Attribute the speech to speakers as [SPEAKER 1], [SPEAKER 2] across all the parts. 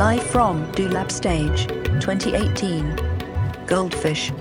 [SPEAKER 1] Live from Do Stage 2018. Goldfish.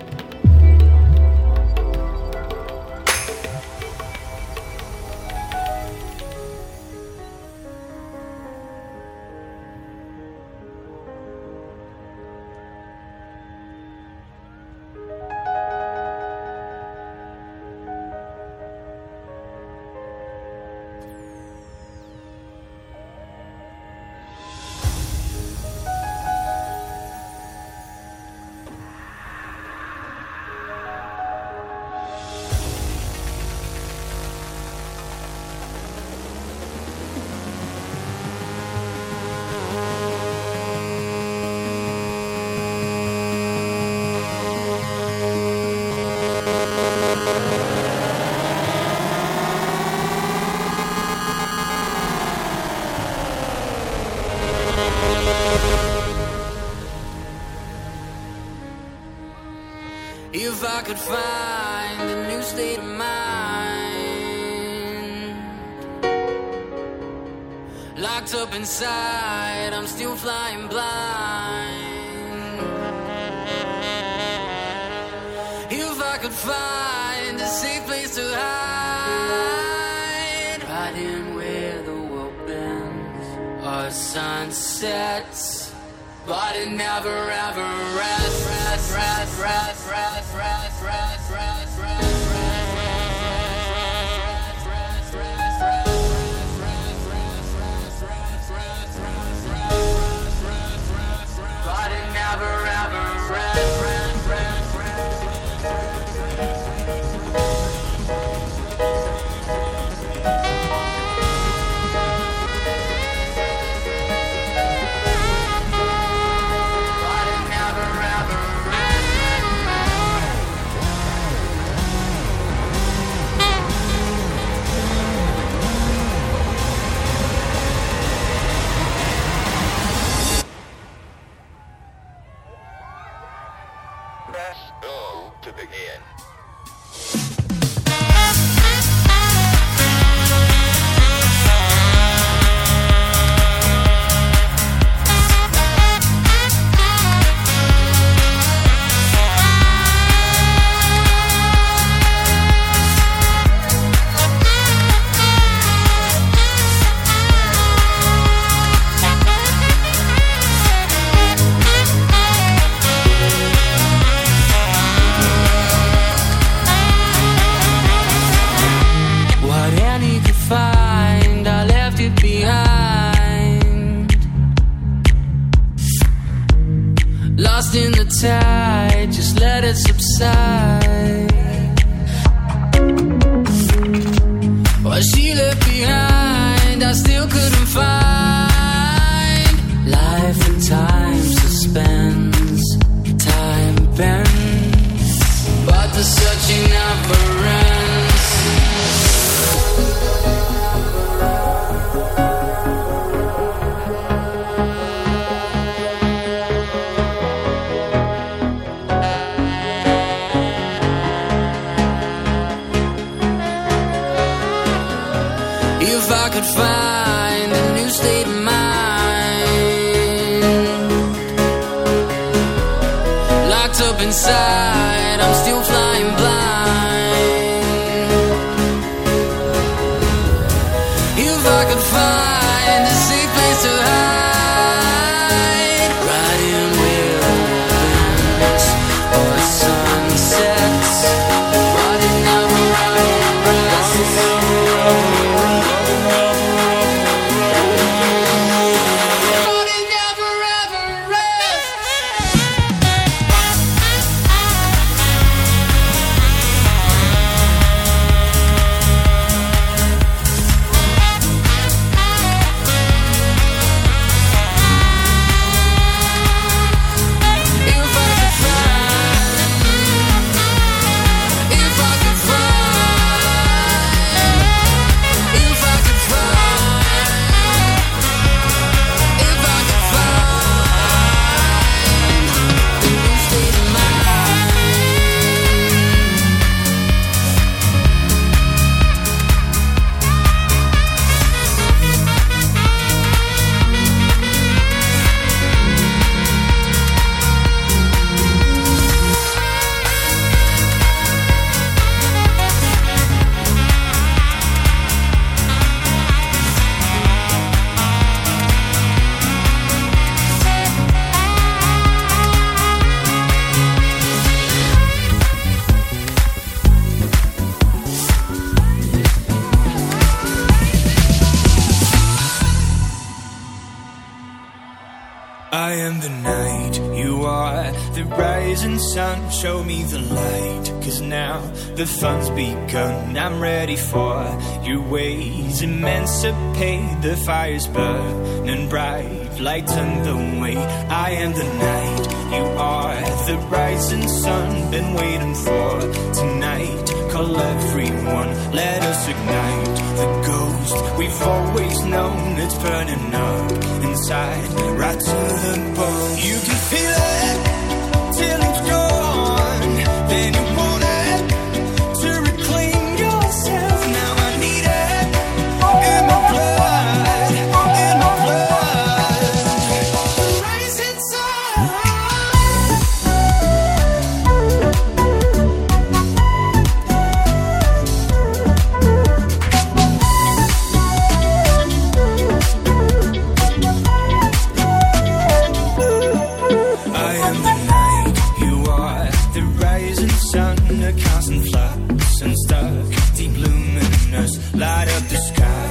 [SPEAKER 2] The
[SPEAKER 3] fun's begun. I'm ready for your ways. Emancipate, the fire's burning bright. Lighten the way. I am the night. You are the rising sun. Been waiting for tonight. Call everyone, let us ignite the ghost we've always known. It's burning up inside, right to the bone. You can feel it the sky.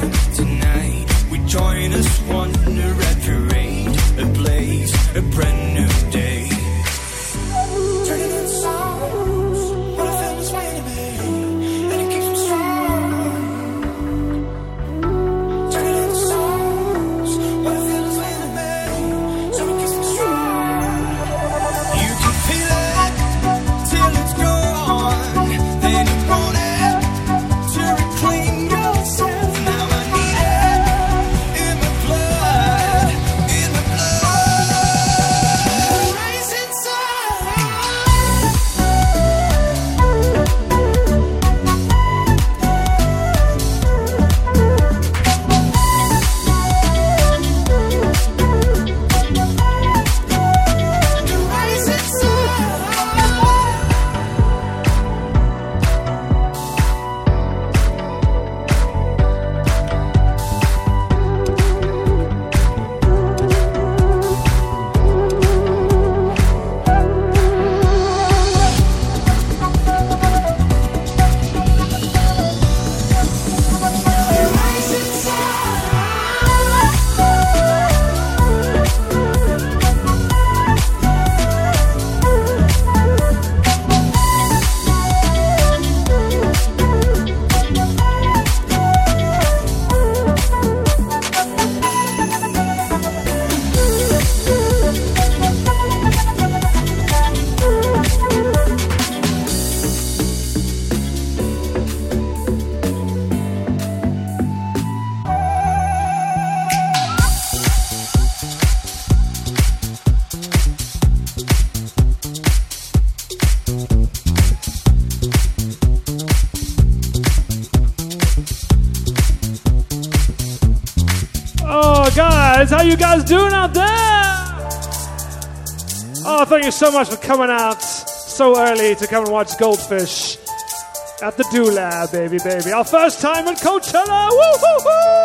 [SPEAKER 4] Guys, doing out there? Oh, thank you so much for coming out so early to come and watch Goldfish at the Do baby, baby. Our first time at Coachella. Woo, woo, woo.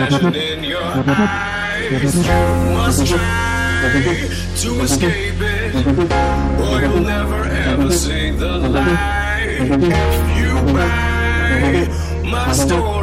[SPEAKER 5] in your eyes. You must try to escape it, or you'll never ever see the light. If you my story.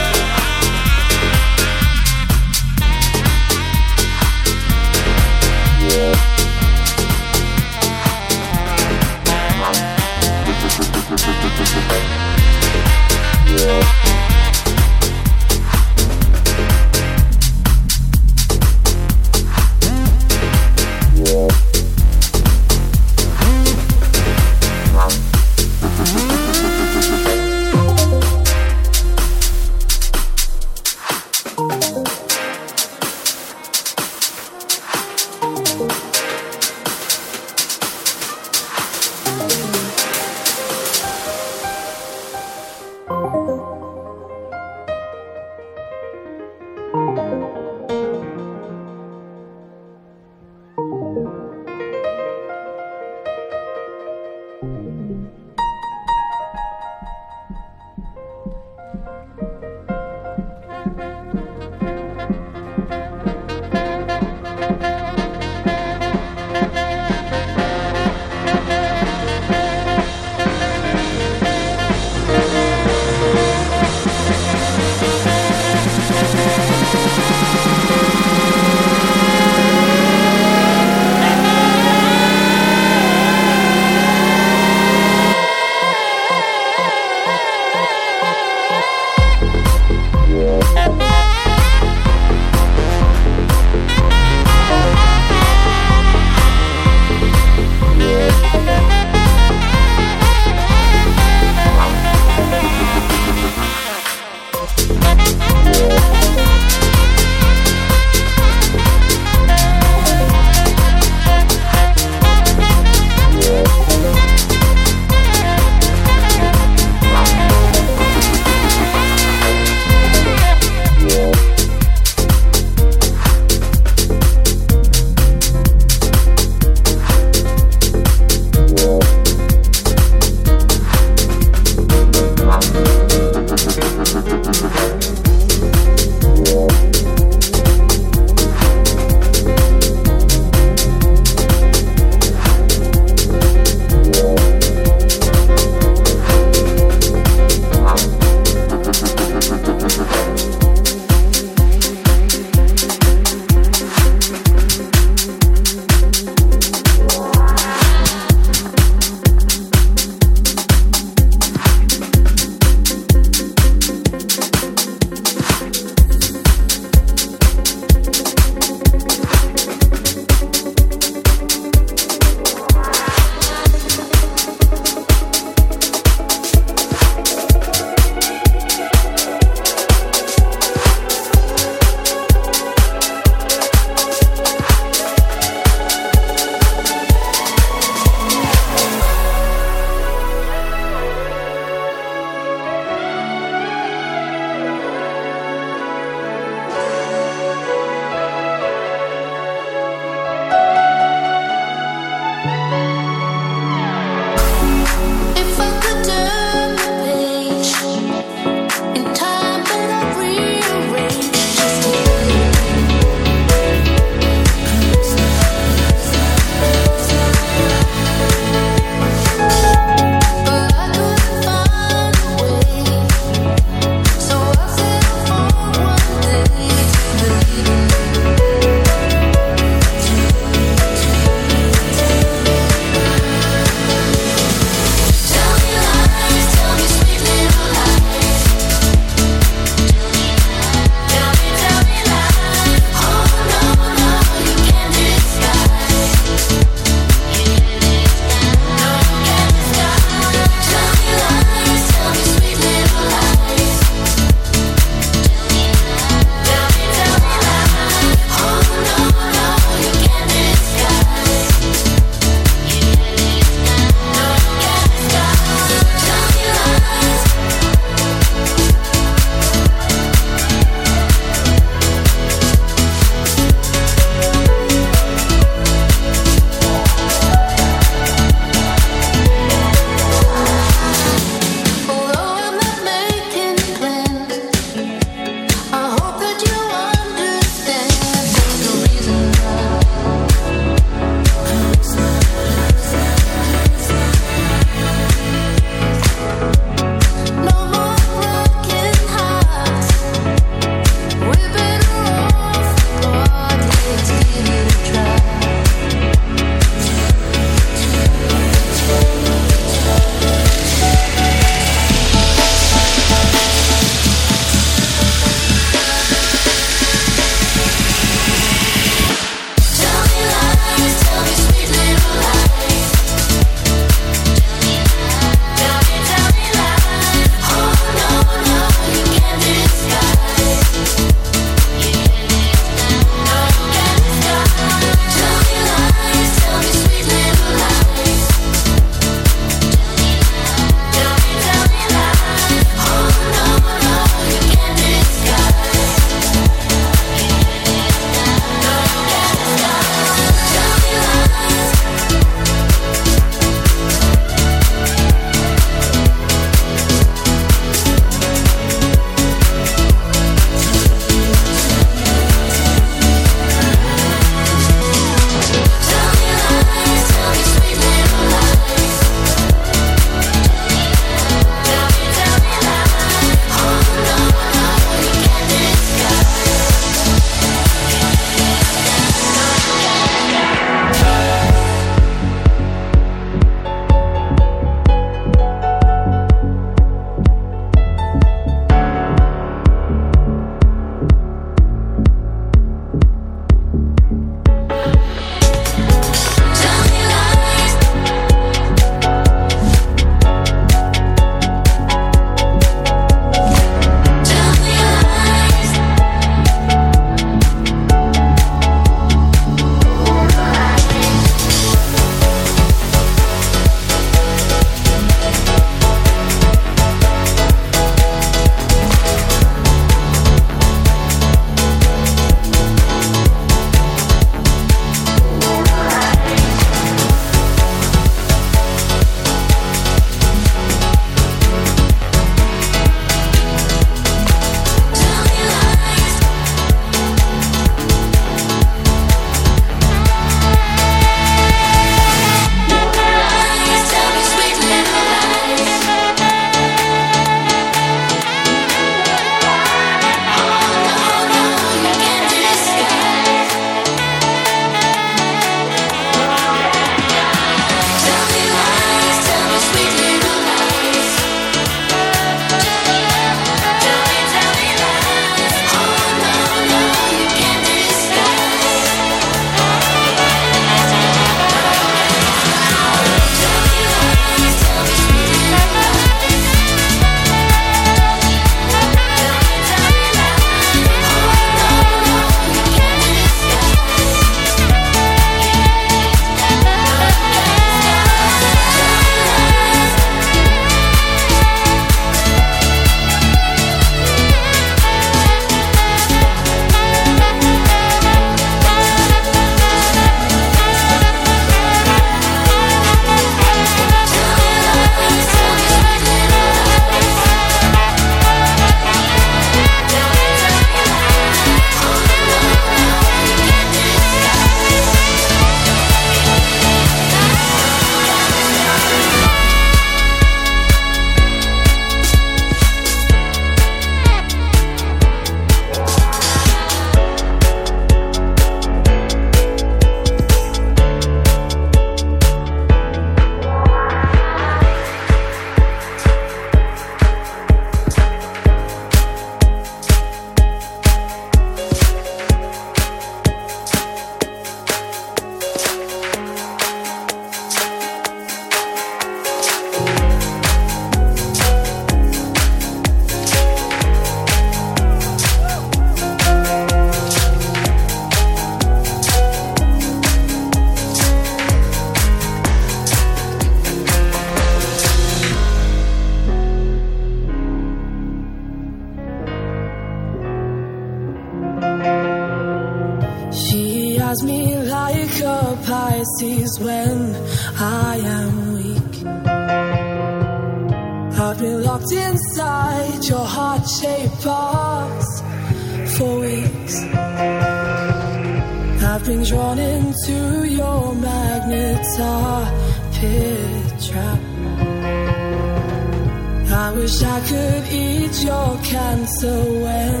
[SPEAKER 6] could eat your cancer when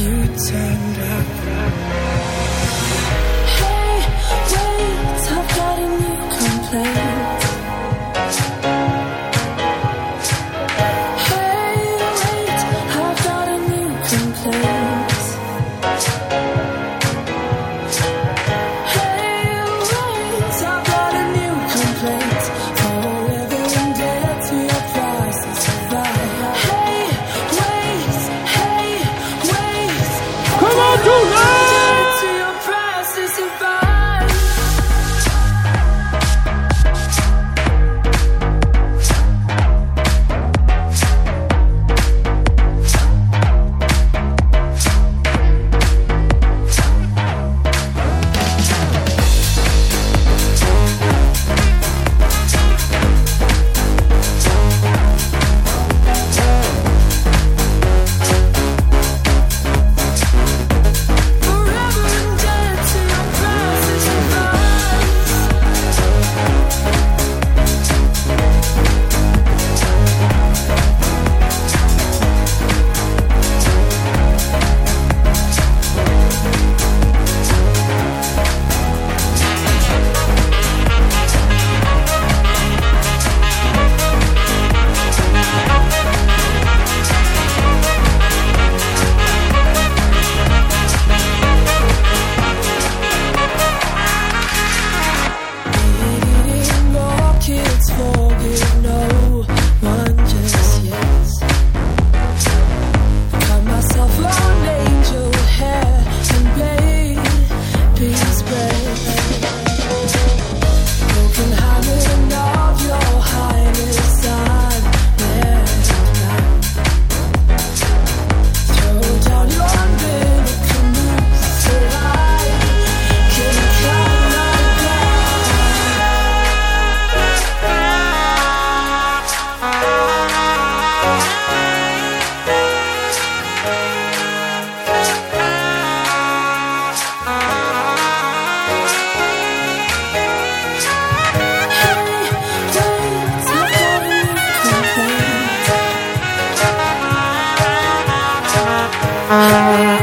[SPEAKER 6] you turned up. Hey, wait, I've got a new complaint.
[SPEAKER 7] Música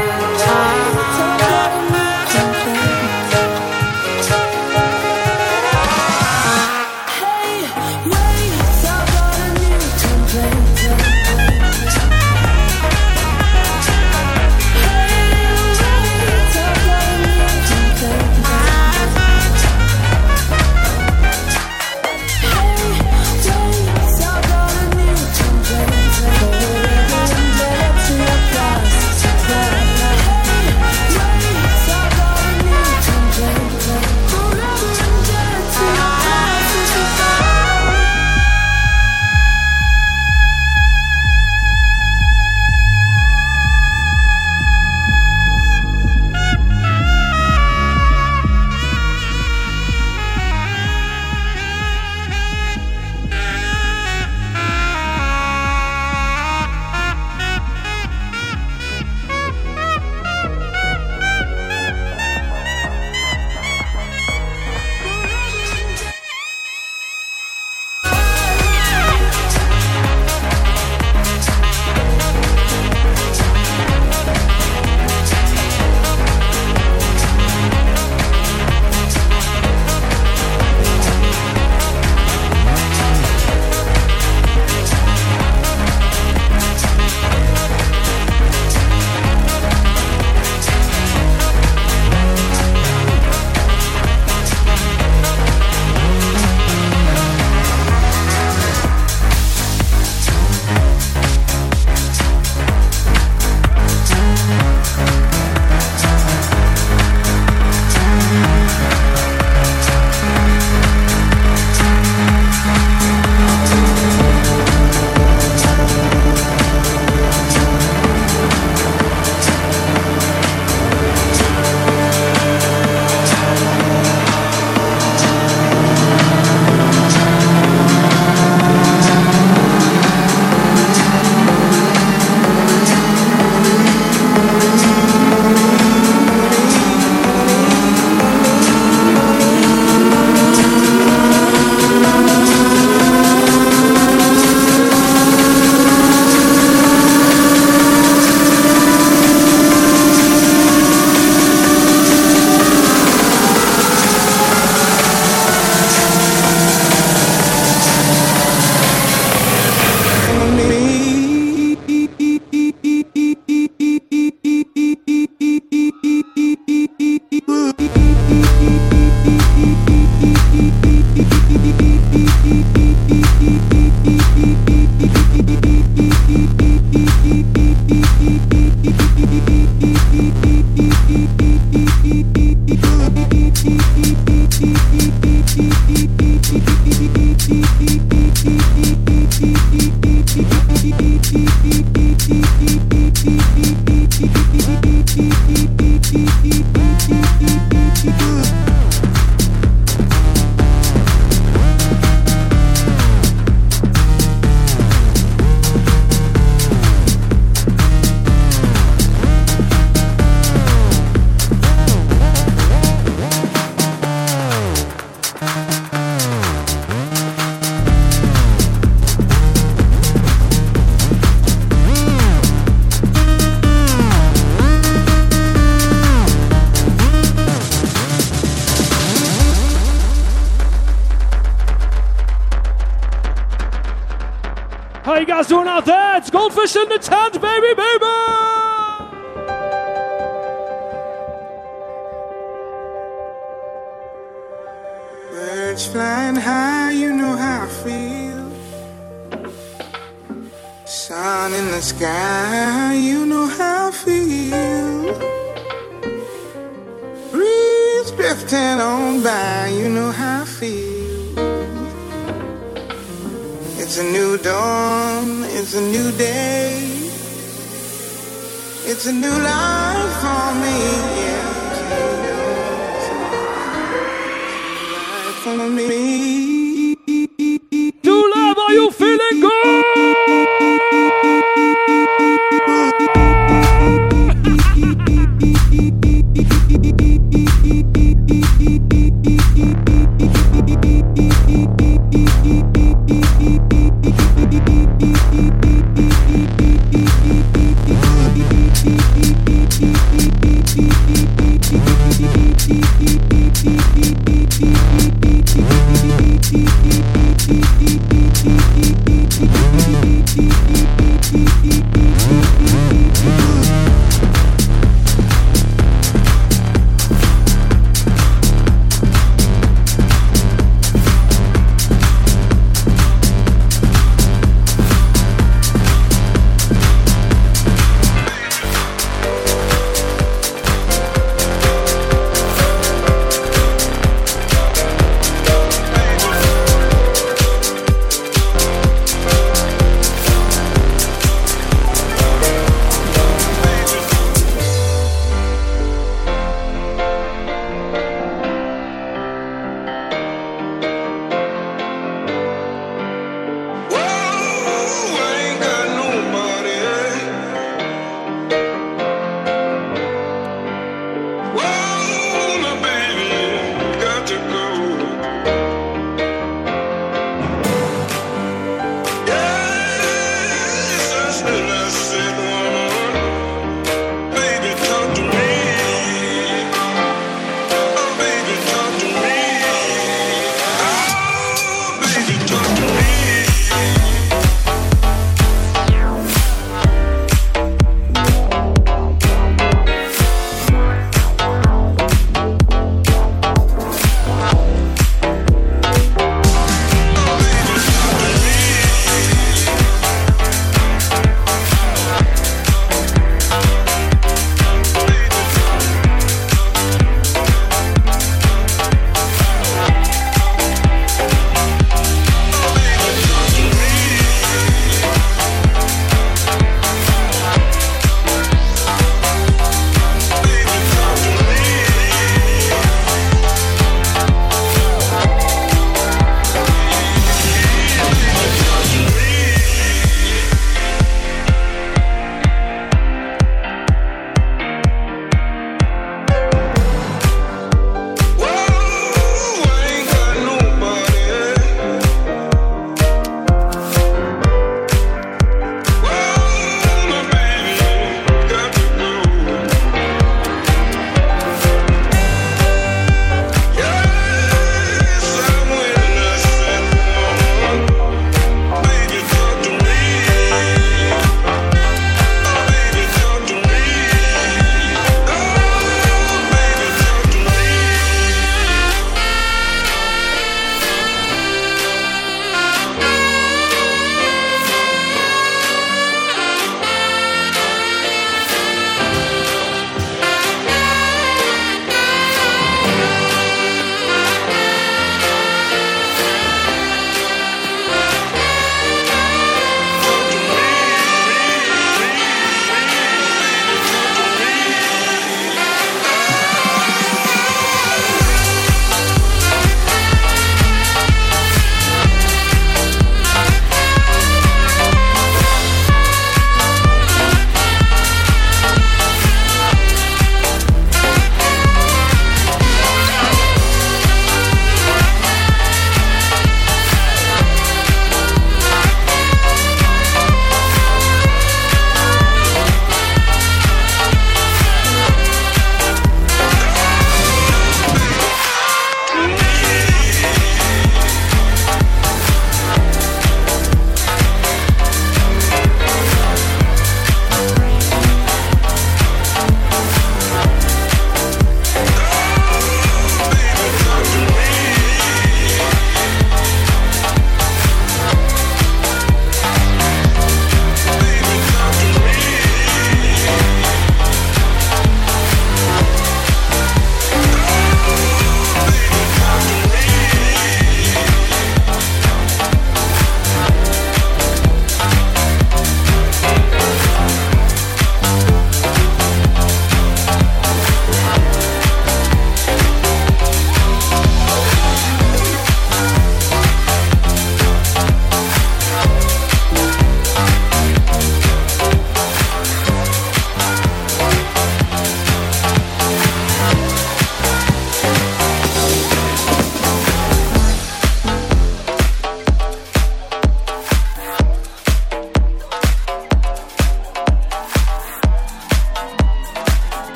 [SPEAKER 7] Breeze drifting on by, you know how I feel. It's a new dawn, it's a new day. It's a new life for me. Yeah.
[SPEAKER 8] a new life For me.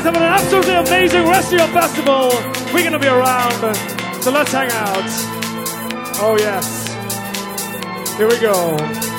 [SPEAKER 8] Guys having an absolutely amazing rest of your festival. We're gonna be around, so let's hang out. Oh yes. Here we go.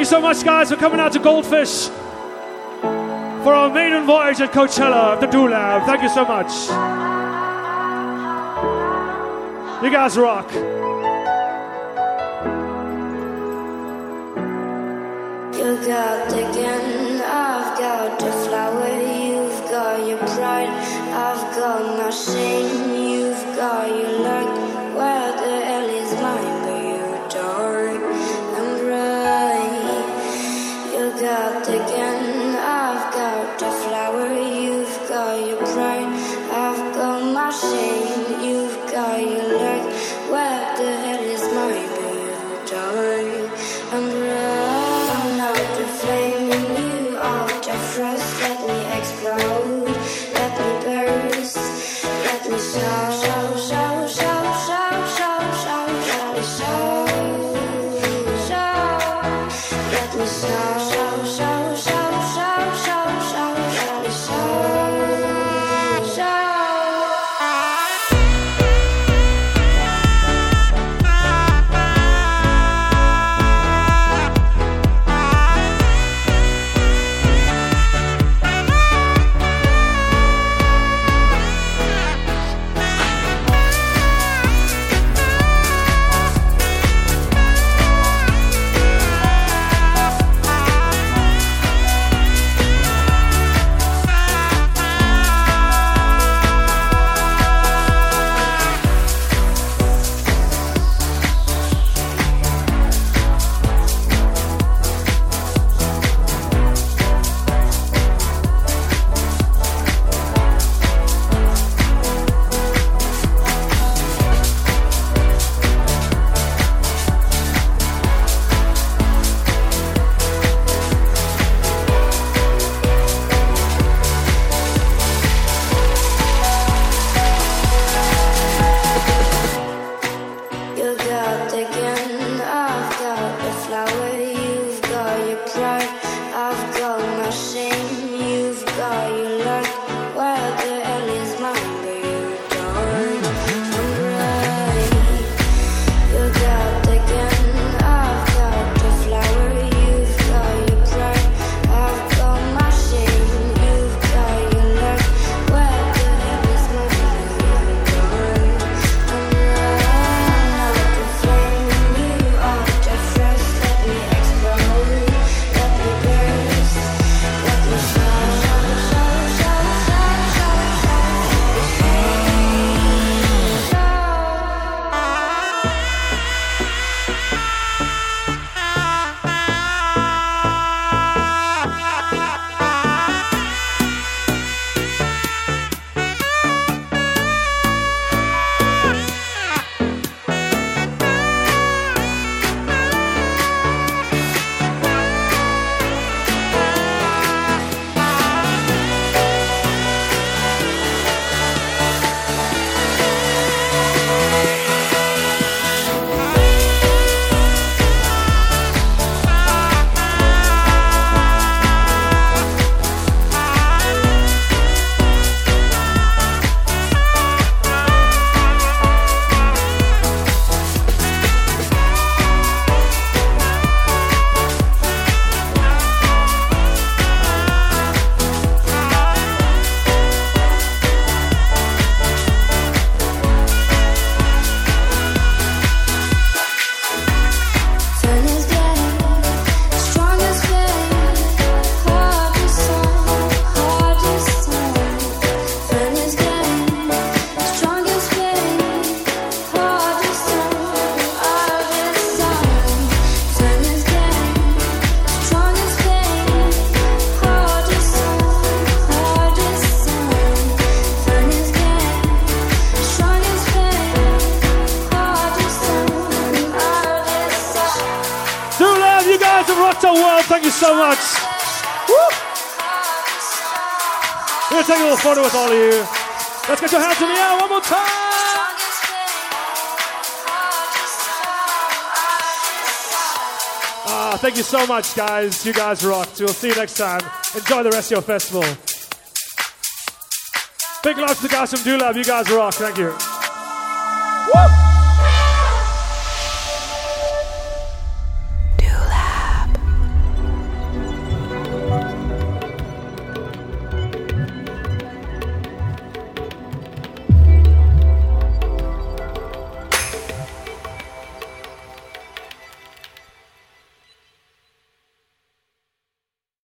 [SPEAKER 4] you so much, guys, for coming out to Goldfish for our maiden voyage at Coachella the Do Thank you so much. You guys rock.
[SPEAKER 6] die. I'm
[SPEAKER 4] ready. Thank you so much, guys. You guys rocked. We'll see you next time. Enjoy the rest of your festival. Big love to guys from Do Dulab. You guys rock. Thank you.